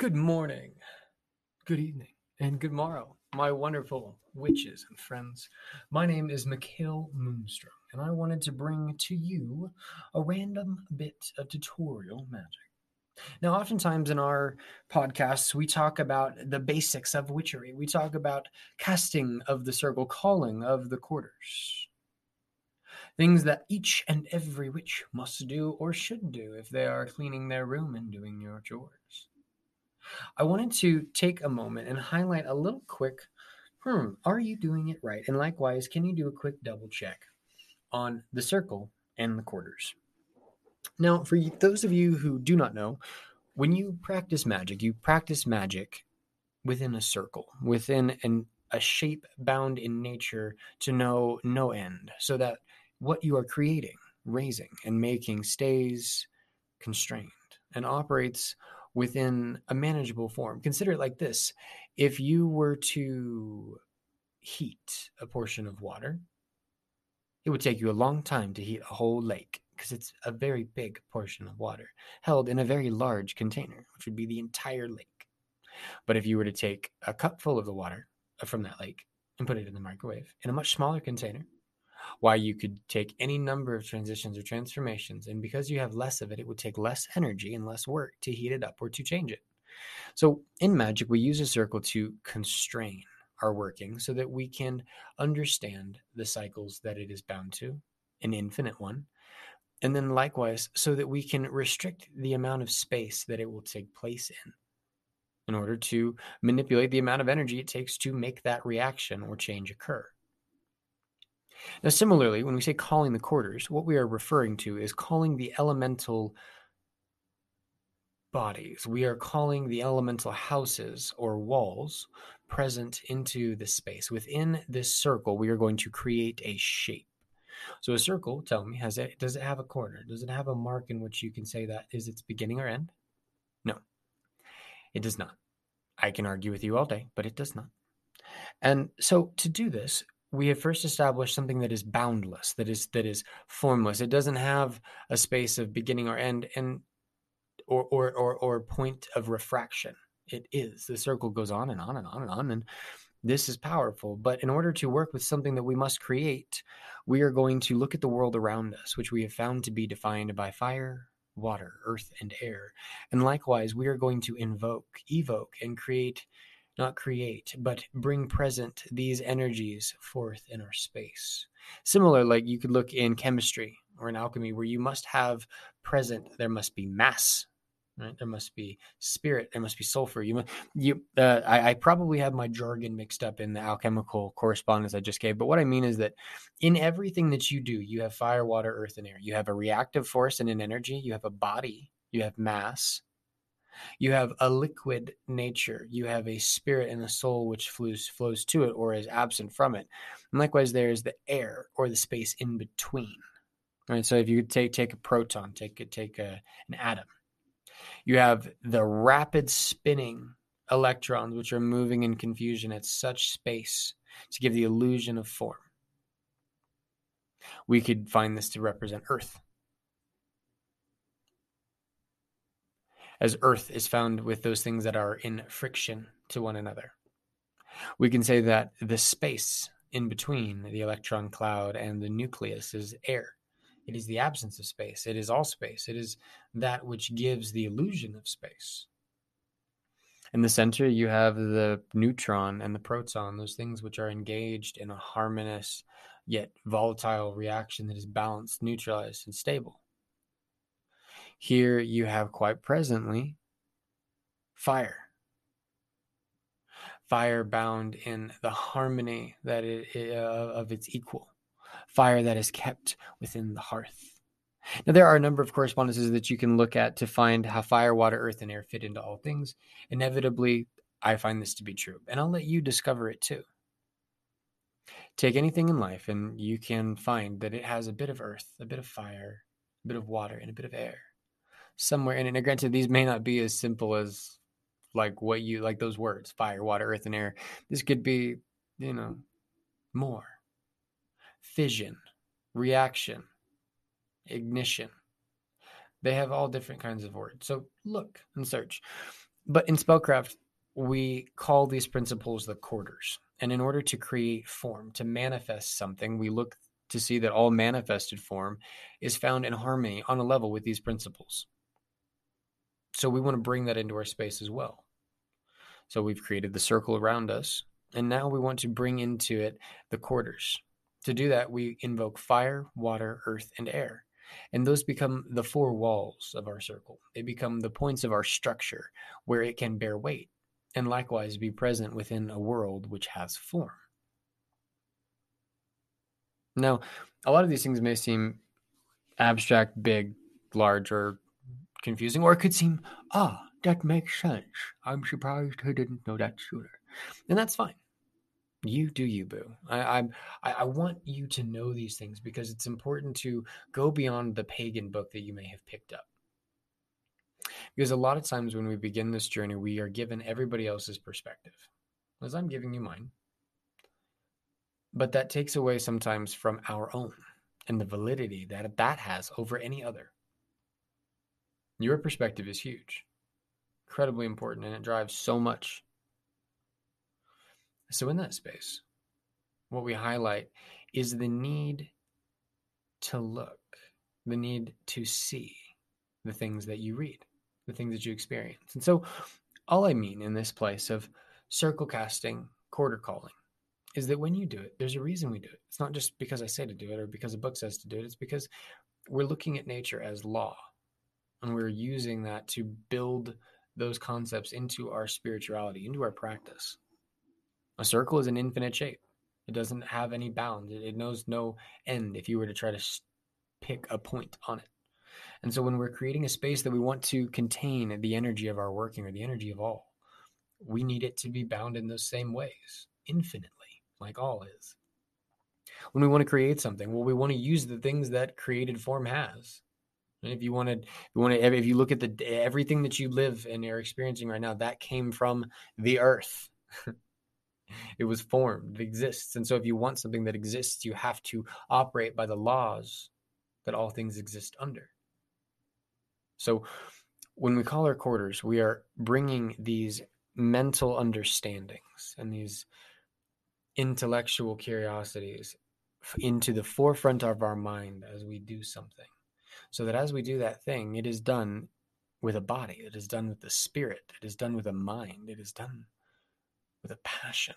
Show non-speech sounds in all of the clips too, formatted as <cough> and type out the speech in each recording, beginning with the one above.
Good morning, good evening, and good morrow, my wonderful witches and friends. My name is Mikhail Moonstrom, and I wanted to bring to you a random bit of tutorial magic. Now, oftentimes in our podcasts, we talk about the basics of witchery. We talk about casting of the circle, calling of the quarters. Things that each and every witch must do or should do if they are cleaning their room and doing your chores. I wanted to take a moment and highlight a little quick hmm, are you doing it right? And likewise, can you do a quick double check on the circle and the quarters? Now, for those of you who do not know, when you practice magic, you practice magic within a circle, within an, a shape bound in nature to know no end, so that what you are creating, raising, and making stays constrained and operates within a manageable form. Consider it like this if you were to heat a portion of water, it would take you a long time to heat a whole lake because it's a very big portion of water held in a very large container, which would be the entire lake. But if you were to take a cup full of the water uh, from that lake and put it in the microwave in a much smaller container, why you could take any number of transitions or transformations, and because you have less of it, it would take less energy and less work to heat it up or to change it. So in magic, we use a circle to constrain our working so that we can understand the cycles that it is bound to, an infinite one. And then likewise, so that we can restrict the amount of space that it will take place in in order to manipulate the amount of energy it takes to make that reaction or change occur. Now, similarly, when we say calling the quarters, what we are referring to is calling the elemental bodies. We are calling the elemental houses or walls present into the space. Within this circle, we are going to create a shape. So a circle, tell me, has it does it have a corner? Does it have a mark in which you can say that is its beginning or end? No. It does not. I can argue with you all day, but it does not. And so to do this, we have first established something that is boundless, that is that is formless. It doesn't have a space of beginning or end and or or or, or point of refraction. It is. The circle goes on and on and on and on and this is powerful. But in order to work with something that we must create, we are going to look at the world around us, which we have found to be defined by fire, water, earth, and air. And likewise, we are going to invoke, evoke, and create not create, but bring present these energies forth in our space. Similar, like you could look in chemistry or in alchemy, where you must have present, there must be mass. Right? There must be spirit. There must be sulfur. You, you. Uh, I, I probably have my jargon mixed up in the alchemical correspondence I just gave. But what I mean is that in everything that you do, you have fire, water, earth, and air. You have a reactive force and an energy. You have a body. You have mass. You have a liquid nature. You have a spirit and a soul which flows flows to it or is absent from it. And likewise, there is the air or the space in between. Right. So if you take take a proton, take a, take a, an atom, you have the rapid spinning electrons which are moving in confusion at such space to give the illusion of form. We could find this to represent Earth. As earth is found with those things that are in friction to one another. We can say that the space in between the electron cloud and the nucleus is air. It is the absence of space. It is all space. It is that which gives the illusion of space. In the center, you have the neutron and the proton, those things which are engaged in a harmonious yet volatile reaction that is balanced, neutralized, and stable. Here you have quite presently fire. Fire bound in the harmony that it, uh, of its equal. Fire that is kept within the hearth. Now, there are a number of correspondences that you can look at to find how fire, water, earth, and air fit into all things. Inevitably, I find this to be true, and I'll let you discover it too. Take anything in life, and you can find that it has a bit of earth, a bit of fire, a bit of water, and a bit of air somewhere in it. Now, granted, these may not be as simple as like what you like those words fire, water, earth, and air. This could be, you know, more fission, reaction, ignition. They have all different kinds of words. So look and search. But in spellcraft, we call these principles the quarters. And in order to create form, to manifest something, we look to see that all manifested form is found in harmony on a level with these principles. So we want to bring that into our space as well. So we've created the circle around us, and now we want to bring into it the quarters. To do that, we invoke fire, water, earth, and air. And those become the four walls of our circle. They become the points of our structure where it can bear weight and likewise be present within a world which has form. Now, a lot of these things may seem abstract, big, large, or confusing, or it could seem, ah, that makes sense. I'm surprised I didn't know that sooner. And that's fine. You do you, boo. I, I I want you to know these things because it's important to go beyond the pagan book that you may have picked up. Because a lot of times when we begin this journey, we are given everybody else's perspective, as I'm giving you mine. But that takes away sometimes from our own and the validity that that has over any other. Your perspective is huge, incredibly important, and it drives so much. So, in that space, what we highlight is the need to look, the need to see the things that you read, the things that you experience. And so, all I mean in this place of circle casting, quarter calling, is that when you do it, there's a reason we do it. It's not just because I say to do it or because a book says to do it. It's because we're looking at nature as law and we're using that to build those concepts into our spirituality, into our practice. A circle is an infinite shape. It doesn't have any bounds. It knows no end if you were to try to pick a point on it. And so when we're creating a space that we want to contain the energy of our working or the energy of all, we need it to be bound in those same ways infinitely like all is. When we want to create something, well, we want to use the things that created form has. And if you want to, if you want to, if you look at the everything that you live and are experiencing right now, that came from the earth. <laughs> it was formed, it exists. And so, if you want something that exists, you have to operate by the laws that all things exist under. So, when we call our quarters, we are bringing these mental understandings and these intellectual curiosities into the forefront of our mind as we do something. So that as we do that thing, it is done with a body, it is done with the spirit, it is done with a mind, it is done with a passion.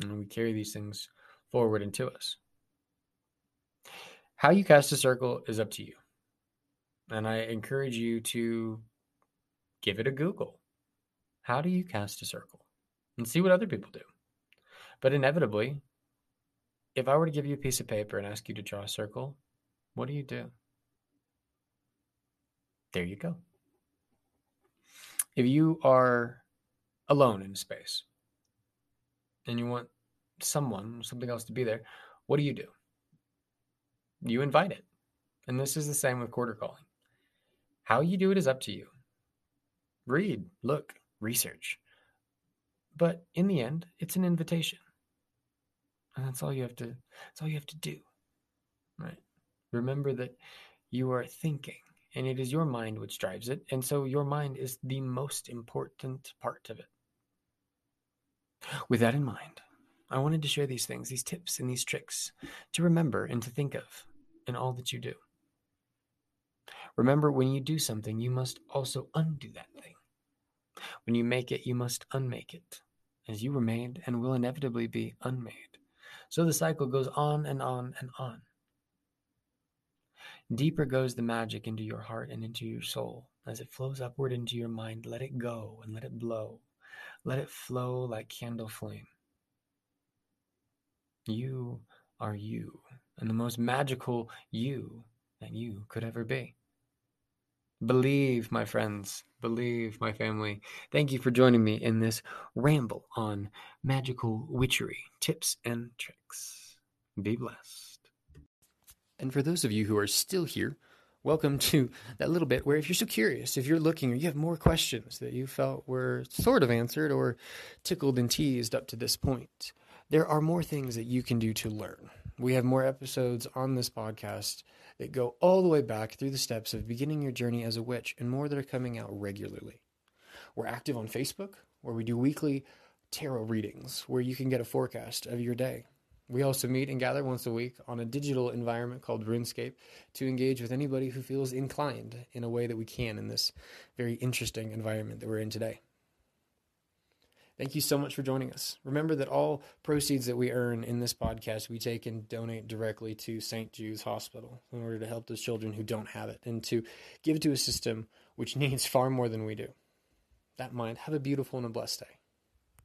And we carry these things forward into us. How you cast a circle is up to you. And I encourage you to give it a Google. How do you cast a circle? And see what other people do. But inevitably, if I were to give you a piece of paper and ask you to draw a circle, what do you do? There you go. If you are alone in space and you want someone, something else to be there, what do you do? You invite it. And this is the same with quarter calling. How you do it is up to you. Read, look, research. But in the end, it's an invitation. And that's all you have to that's all you have to do. Right? Remember that you are thinking and it is your mind which drives it, and so your mind is the most important part of it. With that in mind, I wanted to share these things, these tips and these tricks to remember and to think of in all that you do. Remember, when you do something, you must also undo that thing. When you make it, you must unmake it, as you were made and will inevitably be unmade. So the cycle goes on and on and on. Deeper goes the magic into your heart and into your soul. As it flows upward into your mind, let it go and let it blow. Let it flow like candle flame. You are you, and the most magical you that you could ever be. Believe, my friends, believe, my family. Thank you for joining me in this ramble on magical witchery, tips, and tricks. Be blessed. And for those of you who are still here, welcome to <laughs> that little bit where if you're so curious, if you're looking or you have more questions that you felt were sort of answered or tickled and teased up to this point, there are more things that you can do to learn. We have more episodes on this podcast that go all the way back through the steps of beginning your journey as a witch and more that are coming out regularly. We're active on Facebook, where we do weekly tarot readings, where you can get a forecast of your day. We also meet and gather once a week on a digital environment called RuneScape to engage with anybody who feels inclined in a way that we can in this very interesting environment that we're in today. Thank you so much for joining us. Remember that all proceeds that we earn in this podcast, we take and donate directly to St. Jude's Hospital in order to help those children who don't have it and to give to a system which <laughs> needs far more than we do. That mind, have a beautiful and a blessed day.